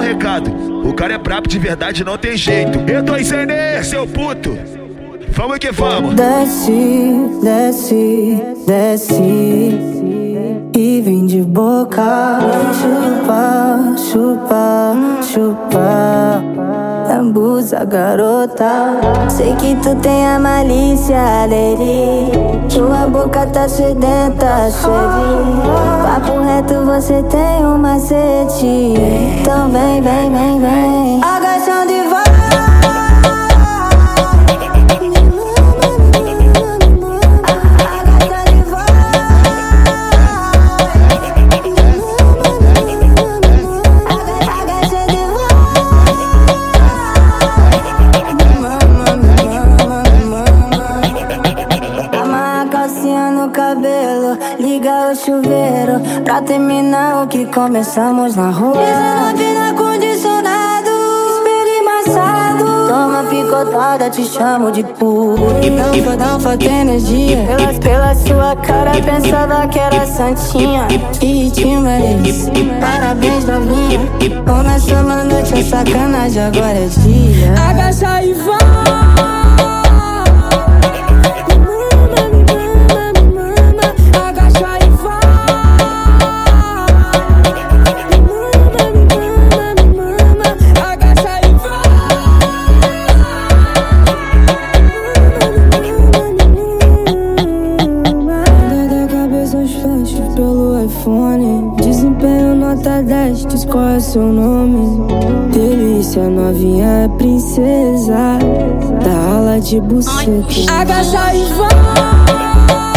recado. O cara é brabo de verdade, não tem jeito. Eu tô em seu puto. Vamos que vamos. Desce, desce, desce. E vem de boca. Chupa, chupa, chupa. Lambuza, garota. Sei que tu tem a malícia, Leri. Tua boca tá sedenta, xeri. Papo reto, você tem um macete. Então vem, vem, vem, vem. No cabelo, liga o chuveiro Pra terminar o que começamos na rua. 19 na condicionado, espelho Toma picotada, te chamo de puro Não, não falta energia. pela, pela sua cara pensava que era santinha. E te merece, parabéns novinha. Começou a noite, a sacanagem, agora é dia 10, diz qual é seu nome. Delícia, novinha é princesa. Da ala de buceta. Agacha e vai.